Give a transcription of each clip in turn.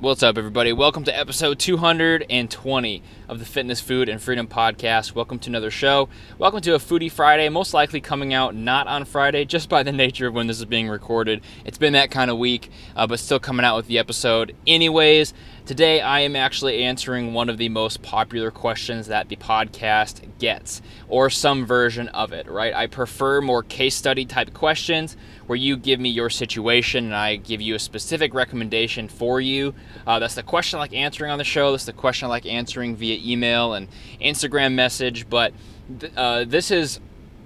What's up, everybody? Welcome to episode 220 of the Fitness, Food, and Freedom Podcast. Welcome to another show. Welcome to a Foodie Friday, most likely coming out not on Friday, just by the nature of when this is being recorded. It's been that kind of week, uh, but still coming out with the episode. Anyways, today I am actually answering one of the most popular questions that the podcast gets, or some version of it, right? I prefer more case study type questions where you give me your situation and I give you a specific recommendation for you. Uh, that's the question I like answering on the show. That's the question I like answering via email and Instagram message. But th- uh, this is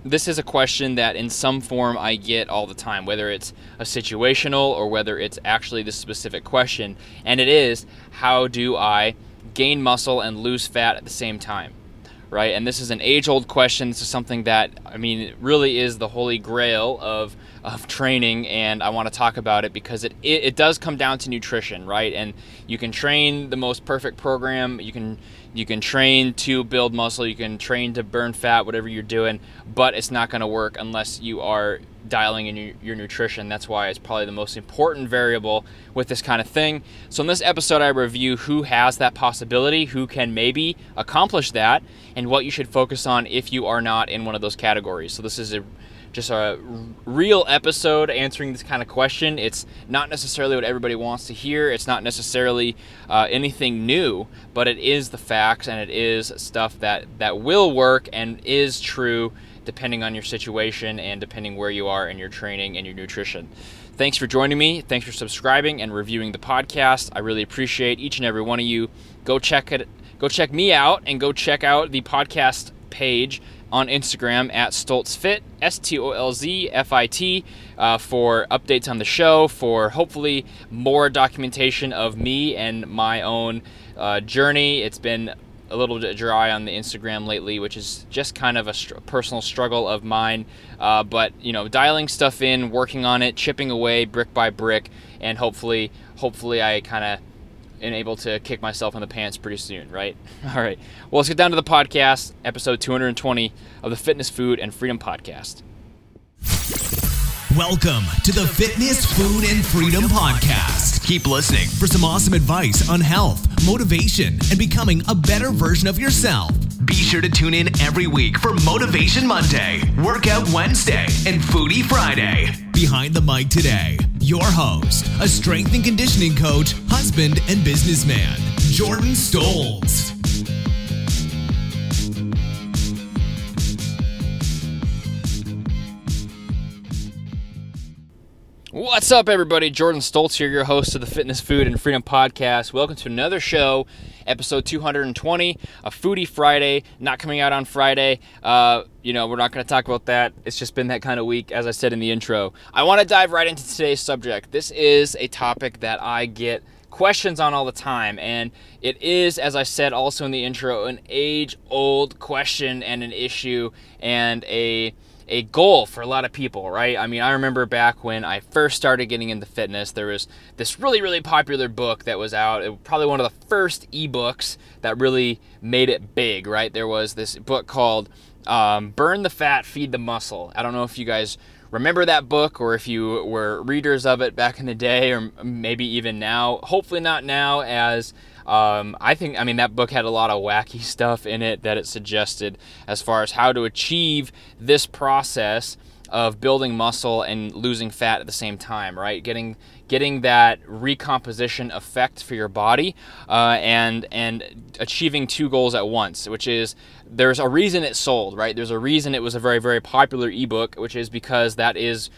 this is a question that in some form I get all the time, whether it's a situational or whether it's actually the specific question. And it is how do I gain muscle and lose fat at the same time? Right? And this is an age old question. This is something that, I mean, really is the holy grail of of training and I want to talk about it because it, it, it, does come down to nutrition, right? And you can train the most perfect program, you can you can train to build muscle, you can train to burn fat, whatever you're doing, but it's not going to work unless you are dialing in your, your nutrition. That's why it's probably the most important variable with this kind of thing. So in this episode I review who has that possibility, who can maybe accomplish that, and what you should focus on if you are not in one of those categories. So this is a just a real episode answering this kind of question. It's not necessarily what everybody wants to hear. It's not necessarily uh, anything new, but it is the facts and it is stuff that that will work and is true depending on your situation and depending where you are in your training and your nutrition. Thanks for joining me. Thanks for subscribing and reviewing the podcast. I really appreciate each and every one of you. Go check it. Go check me out and go check out the podcast page on Instagram at StolzFit, S T O L Z F I T, uh, for updates on the show, for hopefully more documentation of me and my own uh, journey. It's been a little bit dry on the Instagram lately, which is just kind of a str- personal struggle of mine. Uh, but you know, dialing stuff in, working on it, chipping away brick by brick, and hopefully, hopefully, I kind of and able to kick myself in the pants pretty soon, right? All right. Well, let's get down to the podcast, episode 220 of the Fitness, Food, and Freedom Podcast. Welcome to the Fitness, Food, and Freedom Podcast. Keep listening for some awesome advice on health, motivation, and becoming a better version of yourself. Be sure to tune in every week for Motivation Monday, Workout Wednesday, and Foodie Friday. Behind the mic today, your host, a strength and conditioning coach, husband, and businessman, Jordan Stolz. What's up, everybody? Jordan Stolz here, your host of the Fitness, Food, and Freedom Podcast. Welcome to another show, episode 220, a Foodie Friday. Not coming out on Friday. Uh, you know, we're not going to talk about that. It's just been that kind of week, as I said in the intro. I want to dive right into today's subject. This is a topic that I get questions on all the time. And it is, as I said also in the intro, an age old question and an issue and a a goal for a lot of people, right? I mean, I remember back when I first started getting into fitness, there was this really, really popular book that was out. It, was probably one of the first ebooks that really made it big, right? There was this book called um, Burn the Fat, Feed the Muscle. I don't know if you guys remember that book or if you were readers of it back in the day or maybe even now. Hopefully, not now, as um, I think, I mean, that book had a lot of wacky stuff in it that it suggested as far as how to achieve this process of building muscle and losing fat at the same time, right? Getting getting that recomposition effect for your body, uh, and and achieving two goals at once, which is there's a reason it sold, right? There's a reason it was a very very popular ebook, which is because that is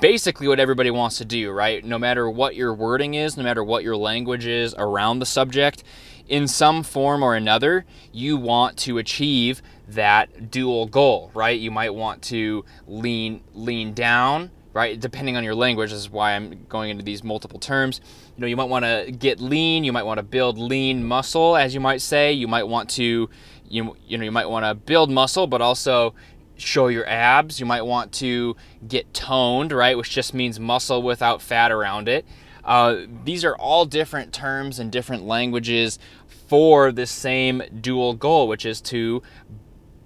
basically what everybody wants to do, right? No matter what your wording is, no matter what your language is around the subject, in some form or another, you want to achieve that dual goal, right? You might want to lean lean down, right? Depending on your language, this is why I'm going into these multiple terms. You know, you might want to get lean, you might want to build lean muscle, as you might say. You might want to you, you know you might want to build muscle but also show your abs. You might want to get toned, right, which just means muscle without fat around it. Uh, these are all different terms and different languages for the same dual goal, which is to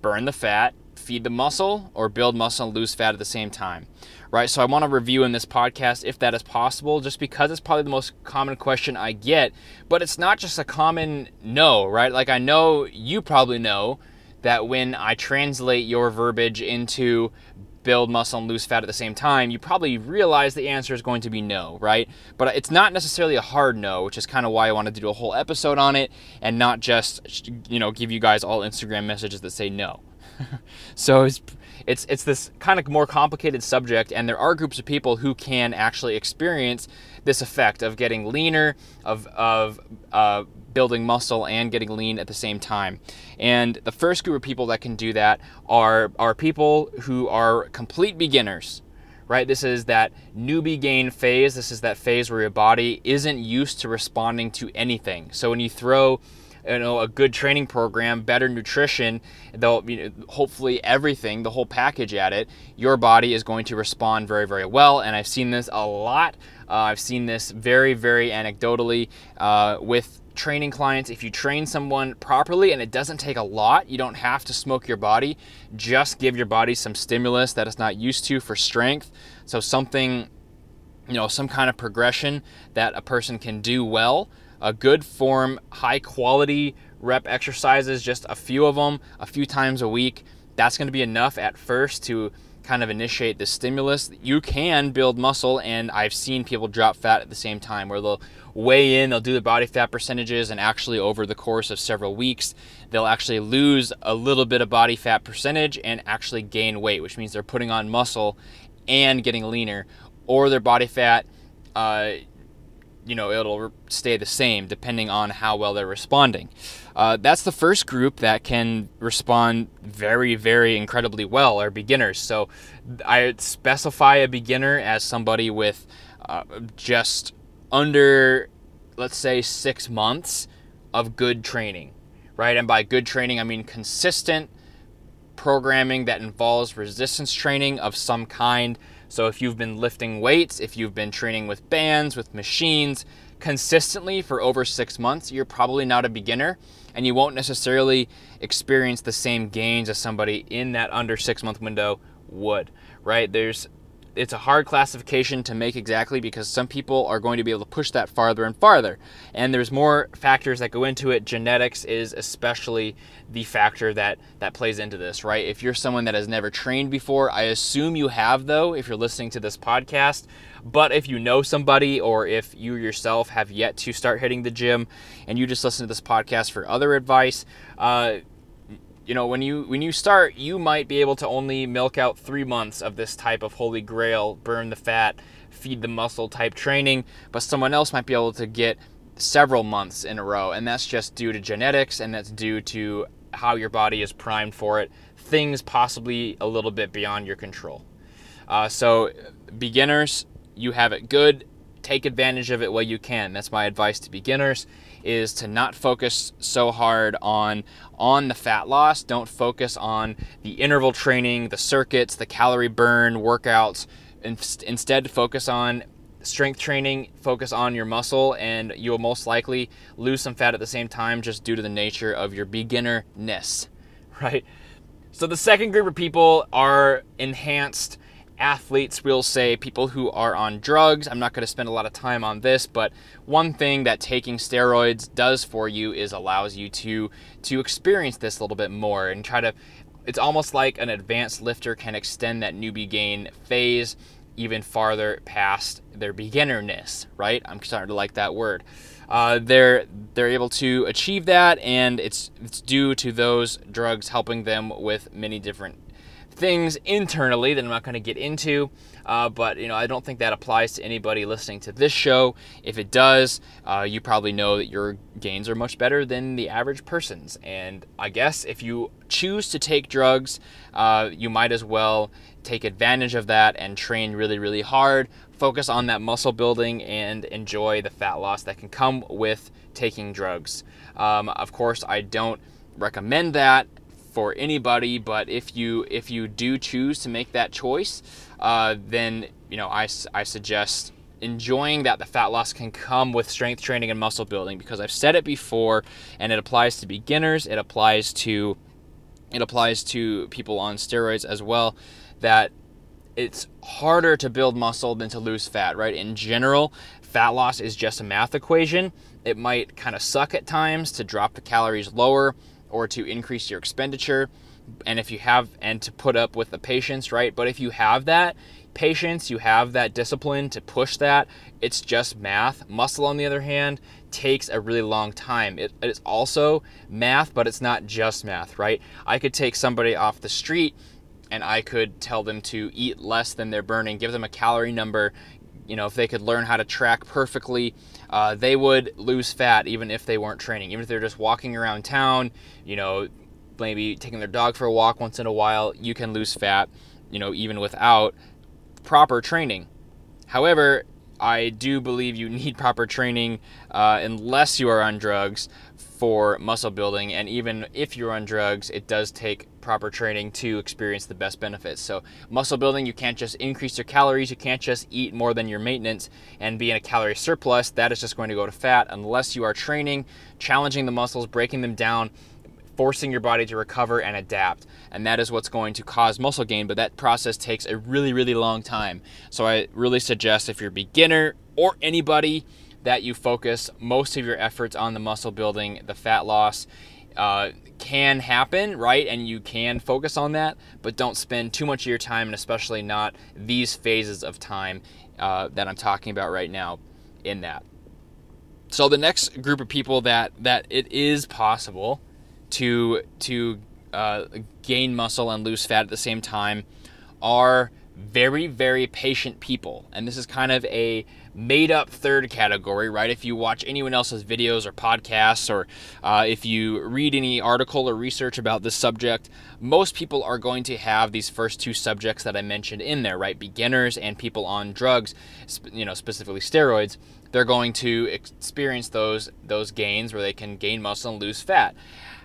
burn the fat, feed the muscle, or build muscle and lose fat at the same time, right? So I want to review in this podcast if that is possible, just because it's probably the most common question I get. But it's not just a common no, right? Like I know you probably know that when I translate your verbiage into build muscle and lose fat at the same time, you probably realize the answer is going to be no, right? But it's not necessarily a hard no, which is kind of why I wanted to do a whole episode on it and not just, you know, give you guys all Instagram messages that say no. so it's it's it's this kind of more complicated subject, and there are groups of people who can actually experience this effect of getting leaner, of of uh, building muscle and getting lean at the same time. And the first group of people that can do that are are people who are complete beginners. Right? This is that newbie gain phase. This is that phase where your body isn't used to responding to anything. So when you throw you know a good training program, better nutrition, they'll you know, hopefully everything, the whole package at it, your body is going to respond very very well. And I've seen this a lot. Uh, I've seen this very very anecdotally uh, with training clients. If you train someone properly and it doesn't take a lot, you don't have to smoke your body. Just give your body some stimulus that it's not used to for strength. So something you know some kind of progression that a person can do well a good form, high quality rep exercises, just a few of them, a few times a week. That's going to be enough at first to kind of initiate the stimulus. You can build muscle, and I've seen people drop fat at the same time where they'll weigh in, they'll do the body fat percentages, and actually over the course of several weeks, they'll actually lose a little bit of body fat percentage and actually gain weight, which means they're putting on muscle and getting leaner, or their body fat. Uh, you know it'll stay the same depending on how well they're responding. Uh, that's the first group that can respond very, very incredibly well are beginners. So I specify a beginner as somebody with uh, just under, let's say, six months of good training, right? And by good training, I mean consistent programming that involves resistance training of some kind so if you've been lifting weights, if you've been training with bands, with machines consistently for over six months, you're probably not a beginner and you won't necessarily experience the same gains as somebody in that under six month window would, right? There's it's a hard classification to make exactly because some people are going to be able to push that farther and farther. And there's more factors that go into it. Genetics is especially the factor that that plays into this, right? If you're someone that has never trained before, I assume you have though if you're listening to this podcast. But if you know somebody or if you yourself have yet to start hitting the gym and you just listen to this podcast for other advice, uh, you know when you when you start you might be able to only milk out three months of this type of holy grail burn the fat feed the muscle type training but someone else might be able to get several months in a row and that's just due to genetics and that's due to how your body is primed for it things possibly a little bit beyond your control. Uh, so beginners you have it good take advantage of it while you can that's my advice to beginners is to not focus so hard on on the fat loss. Don't focus on the interval training, the circuits, the calorie burn workouts. Instead, focus on strength training, focus on your muscle, and you will most likely lose some fat at the same time just due to the nature of your beginnerness, right? So, the second group of people are enhanced athletes, we'll say people who are on drugs. I'm not going to spend a lot of time on this, but one thing that taking steroids does for you is allows you to to experience this a little bit more and try to it's almost like an advanced lifter can extend that newbie gain phase even farther past their beginnerness, right? I'm starting to like that word. Uh, they're they're able to achieve that, and it's it's due to those drugs helping them with many different things internally that I'm not going to get into. Uh, but you know, I don't think that applies to anybody listening to this show. If it does, uh, you probably know that your gains are much better than the average person's. And I guess if you choose to take drugs, uh, you might as well take advantage of that and train really, really hard. Focus on that muscle building and enjoy the fat loss that can come with taking drugs. Um, of course, I don't recommend that for anybody, but if you if you do choose to make that choice, uh, then you know I, I suggest enjoying that the fat loss can come with strength training and muscle building because I've said it before and it applies to beginners, it applies to it applies to people on steroids as well that it's harder to build muscle than to lose fat, right? In general, fat loss is just a math equation. It might kind of suck at times to drop the calories lower or to increase your expenditure and if you have and to put up with the patience, right? But if you have that patience, you have that discipline to push that, it's just math. Muscle on the other hand takes a really long time. It, it's also math, but it's not just math, right? I could take somebody off the street and I could tell them to eat less than they're burning, give them a calorie number. You know, if they could learn how to track perfectly, uh, they would lose fat even if they weren't training. Even if they're just walking around town, you know, maybe taking their dog for a walk once in a while, you can lose fat, you know, even without proper training. However, I do believe you need proper training uh, unless you are on drugs for muscle building. And even if you're on drugs, it does take proper training to experience the best benefits. So, muscle building, you can't just increase your calories, you can't just eat more than your maintenance and be in a calorie surplus. That is just going to go to fat unless you are training, challenging the muscles, breaking them down forcing your body to recover and adapt. And that is what's going to cause muscle gain, but that process takes a really, really long time. So I really suggest if you're a beginner or anybody that you focus most of your efforts on the muscle building, the fat loss. Uh, can happen, right? And you can focus on that, but don't spend too much of your time, and especially not these phases of time uh, that I'm talking about right now in that. So the next group of people that that it is possible to to uh, gain muscle and lose fat at the same time are very very patient people and this is kind of a made up third category right? If you watch anyone else's videos or podcasts or uh, if you read any article or research about this subject most people are going to have these first two subjects that i mentioned in there right? Beginners and people on drugs you know specifically steroids. They're going to experience those those gains where they can gain muscle and lose fat.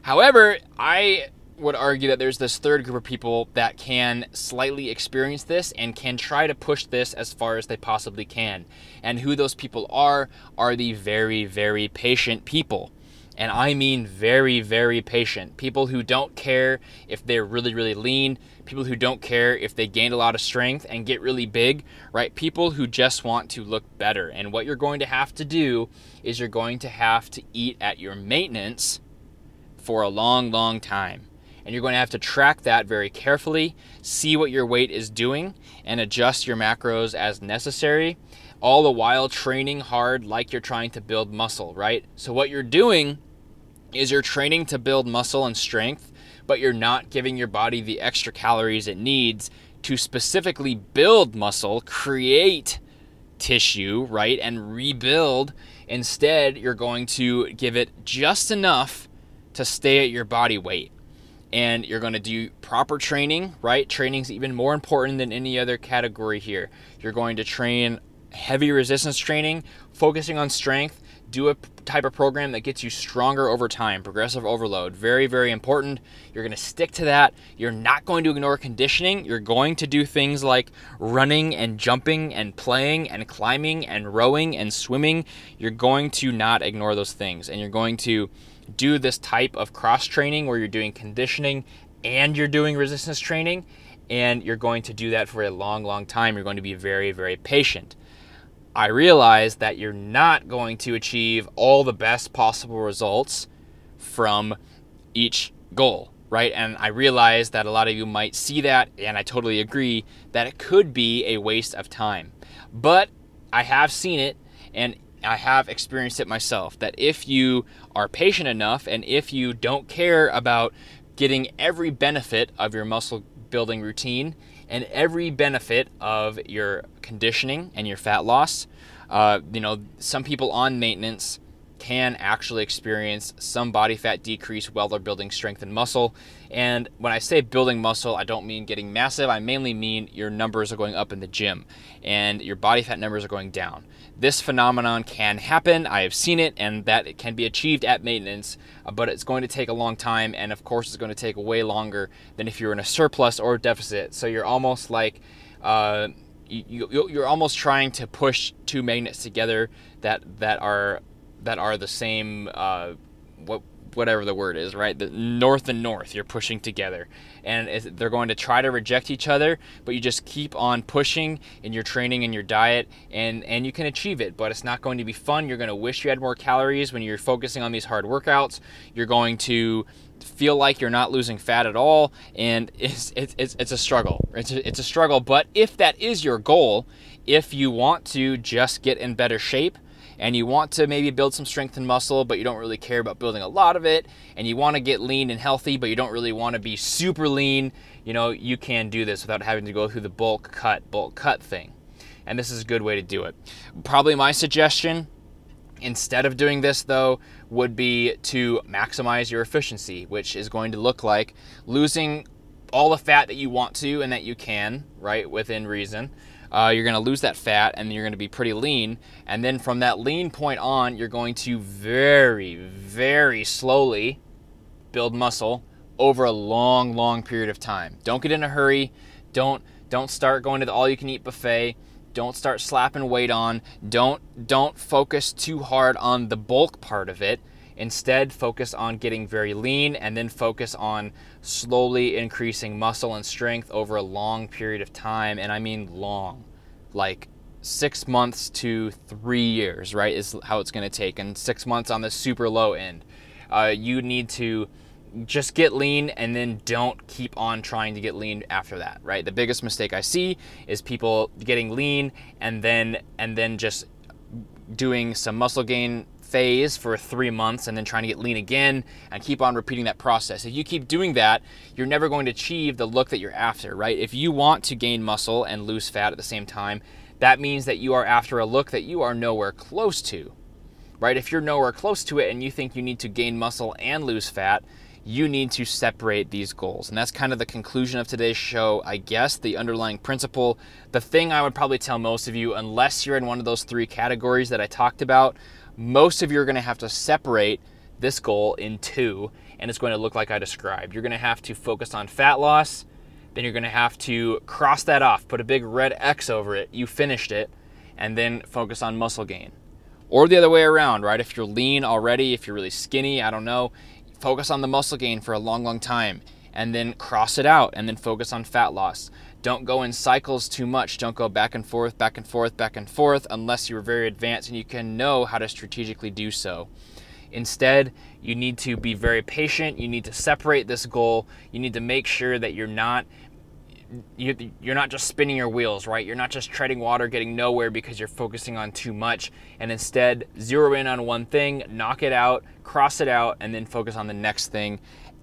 However, I would argue that there's this third group of people that can slightly experience this and can try to push this as far as they possibly can. And who those people are are the very, very patient people. And I mean very, very patient. People who don't care if they're really, really lean. People who don't care if they gain a lot of strength and get really big, right? People who just want to look better. And what you're going to have to do is you're going to have to eat at your maintenance for a long, long time. And you're going to have to track that very carefully, see what your weight is doing, and adjust your macros as necessary, all the while training hard like you're trying to build muscle, right? So, what you're doing is you're training to build muscle and strength, but you're not giving your body the extra calories it needs to specifically build muscle, create tissue, right, and rebuild. Instead, you're going to give it just enough to stay at your body weight. And you're going to do proper training, right? Training is even more important than any other category here. You're going to train heavy resistance training, focusing on strength, do a type of program that gets you stronger over time, progressive overload. Very, very important. You're going to stick to that. You're not going to ignore conditioning. You're going to do things like running and jumping and playing and climbing and rowing and swimming. You're going to not ignore those things and you're going to do this type of cross training where you're doing conditioning and you're doing resistance training, and you're going to do that for a long, long time. You're going to be very, very patient. I realize that you're not going to achieve all the best possible results from each goal, right? And I realize that a lot of you might see that, and I totally agree that it could be a waste of time. But I have seen it, and I have experienced it myself that if you are patient enough and if you don't care about getting every benefit of your muscle building routine and every benefit of your conditioning and your fat loss, uh, you know, some people on maintenance can actually experience some body fat decrease while they're building strength and muscle. And when I say building muscle, I don't mean getting massive. I mainly mean your numbers are going up in the gym and your body fat numbers are going down. This phenomenon can happen. I have seen it, and that it can be achieved at maintenance, uh, but it's going to take a long time, and of course, it's going to take way longer than if you're in a surplus or a deficit. So you're almost like uh, you, you're almost trying to push two magnets together that that are that are the same uh, what whatever the word is, right? The north and north you're pushing together. And they're going to try to reject each other, but you just keep on pushing in your training and your diet and and you can achieve it, but it's not going to be fun. You're going to wish you had more calories when you're focusing on these hard workouts. You're going to feel like you're not losing fat at all and it's it's it's, it's a struggle. It's a, it's a struggle, but if that is your goal, if you want to just get in better shape, and you want to maybe build some strength and muscle, but you don't really care about building a lot of it, and you want to get lean and healthy, but you don't really want to be super lean, you know, you can do this without having to go through the bulk cut, bulk cut thing. And this is a good way to do it. Probably my suggestion instead of doing this though would be to maximize your efficiency, which is going to look like losing all the fat that you want to and that you can, right, within reason uh, you're going to lose that fat and you're going to be pretty lean. And then from that lean point on, you're going to very, very slowly build muscle over a long, long period of time. Don't get in a hurry. Don't don't start going to the all-you-can-eat buffet. Don't start slapping weight on. Don't don't focus too hard on the bulk part of it. Instead, focus on getting very lean and then focus on slowly increasing muscle and strength over a long period of time. And I mean long, like six months to three years, right? Is how it's going to take. And six months on the super low end. Uh, you need to just get lean and then don't keep on trying to get lean after that right the biggest mistake i see is people getting lean and then and then just doing some muscle gain phase for three months and then trying to get lean again and keep on repeating that process. If you keep doing that, you're never going to achieve the look that you're after, right? If you want to gain muscle and lose fat at the same time, that means that you are after a look that you are nowhere close to, right? If you're nowhere close to it and you think you need to gain muscle and lose fat, you need to separate these goals. And that's kind of the conclusion of today's show, I guess, the underlying principle. The thing I would probably tell most of you, unless you're in one of those three categories that I talked about, most of you are going to have to separate this goal in two, and it's going to look like I described. You're going to have to focus on fat loss, then you're going to have to cross that off, put a big red X over it. You finished it, and then focus on muscle gain. Or the other way around, right? If you're lean already, if you're really skinny, I don't know, focus on the muscle gain for a long, long time, and then cross it out, and then focus on fat loss. Don't go in cycles too much. Don't go back and forth, back and forth, back and forth unless you're very advanced and you can know how to strategically do so. Instead, you need to be very patient. You need to separate this goal. You need to make sure that you're not you're not just spinning your wheels, right? You're not just treading water, getting nowhere because you're focusing on too much, and instead zero in on one thing, knock it out, cross it out, and then focus on the next thing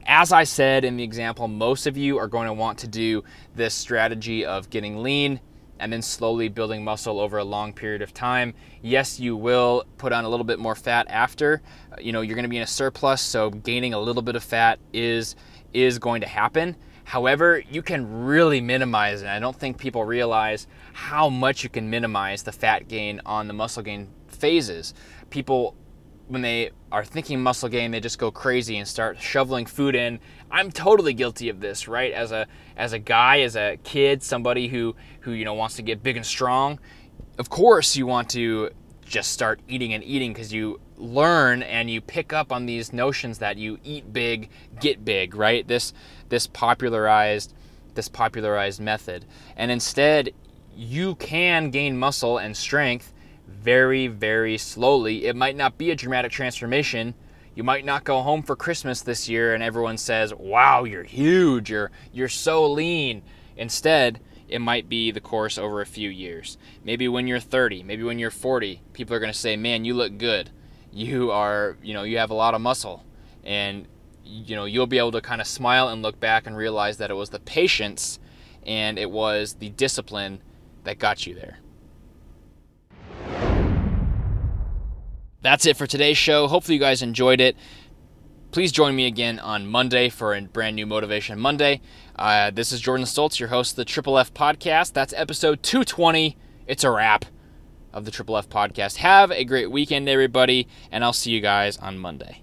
as I said in the example, most of you are going to want to do this strategy of getting lean and then slowly building muscle over a long period of time. Yes, you will put on a little bit more fat after. You know, you're going to be in a surplus, so gaining a little bit of fat is is going to happen. However, you can really minimize it. I don't think people realize how much you can minimize the fat gain on the muscle gain phases. People when they are thinking muscle gain, they just go crazy and start shoveling food in. I'm totally guilty of this, right? As a as a guy, as a kid, somebody who who you know wants to get big and strong. Of course, you want to just start eating and eating because you learn and you pick up on these notions that you eat big, get big, right? This this popularized this popularized method. And instead, you can gain muscle and strength very, very slowly. It might not be a dramatic transformation. You might not go home for Christmas this year and everyone says, "Wow, you're huge. You're you're so lean." Instead, it might be the course over a few years. Maybe when you're 30, maybe when you're 40, people are going to say, "Man, you look good. You are, you know, you have a lot of muscle." And you know, you'll be able to kind of smile and look back and realize that it was the patience and it was the discipline that got you there. That's it for today's show. Hopefully, you guys enjoyed it. Please join me again on Monday for a brand new Motivation Monday. Uh, this is Jordan Stolz, your host of the Triple F Podcast. That's episode 220. It's a wrap of the Triple F Podcast. Have a great weekend, everybody, and I'll see you guys on Monday.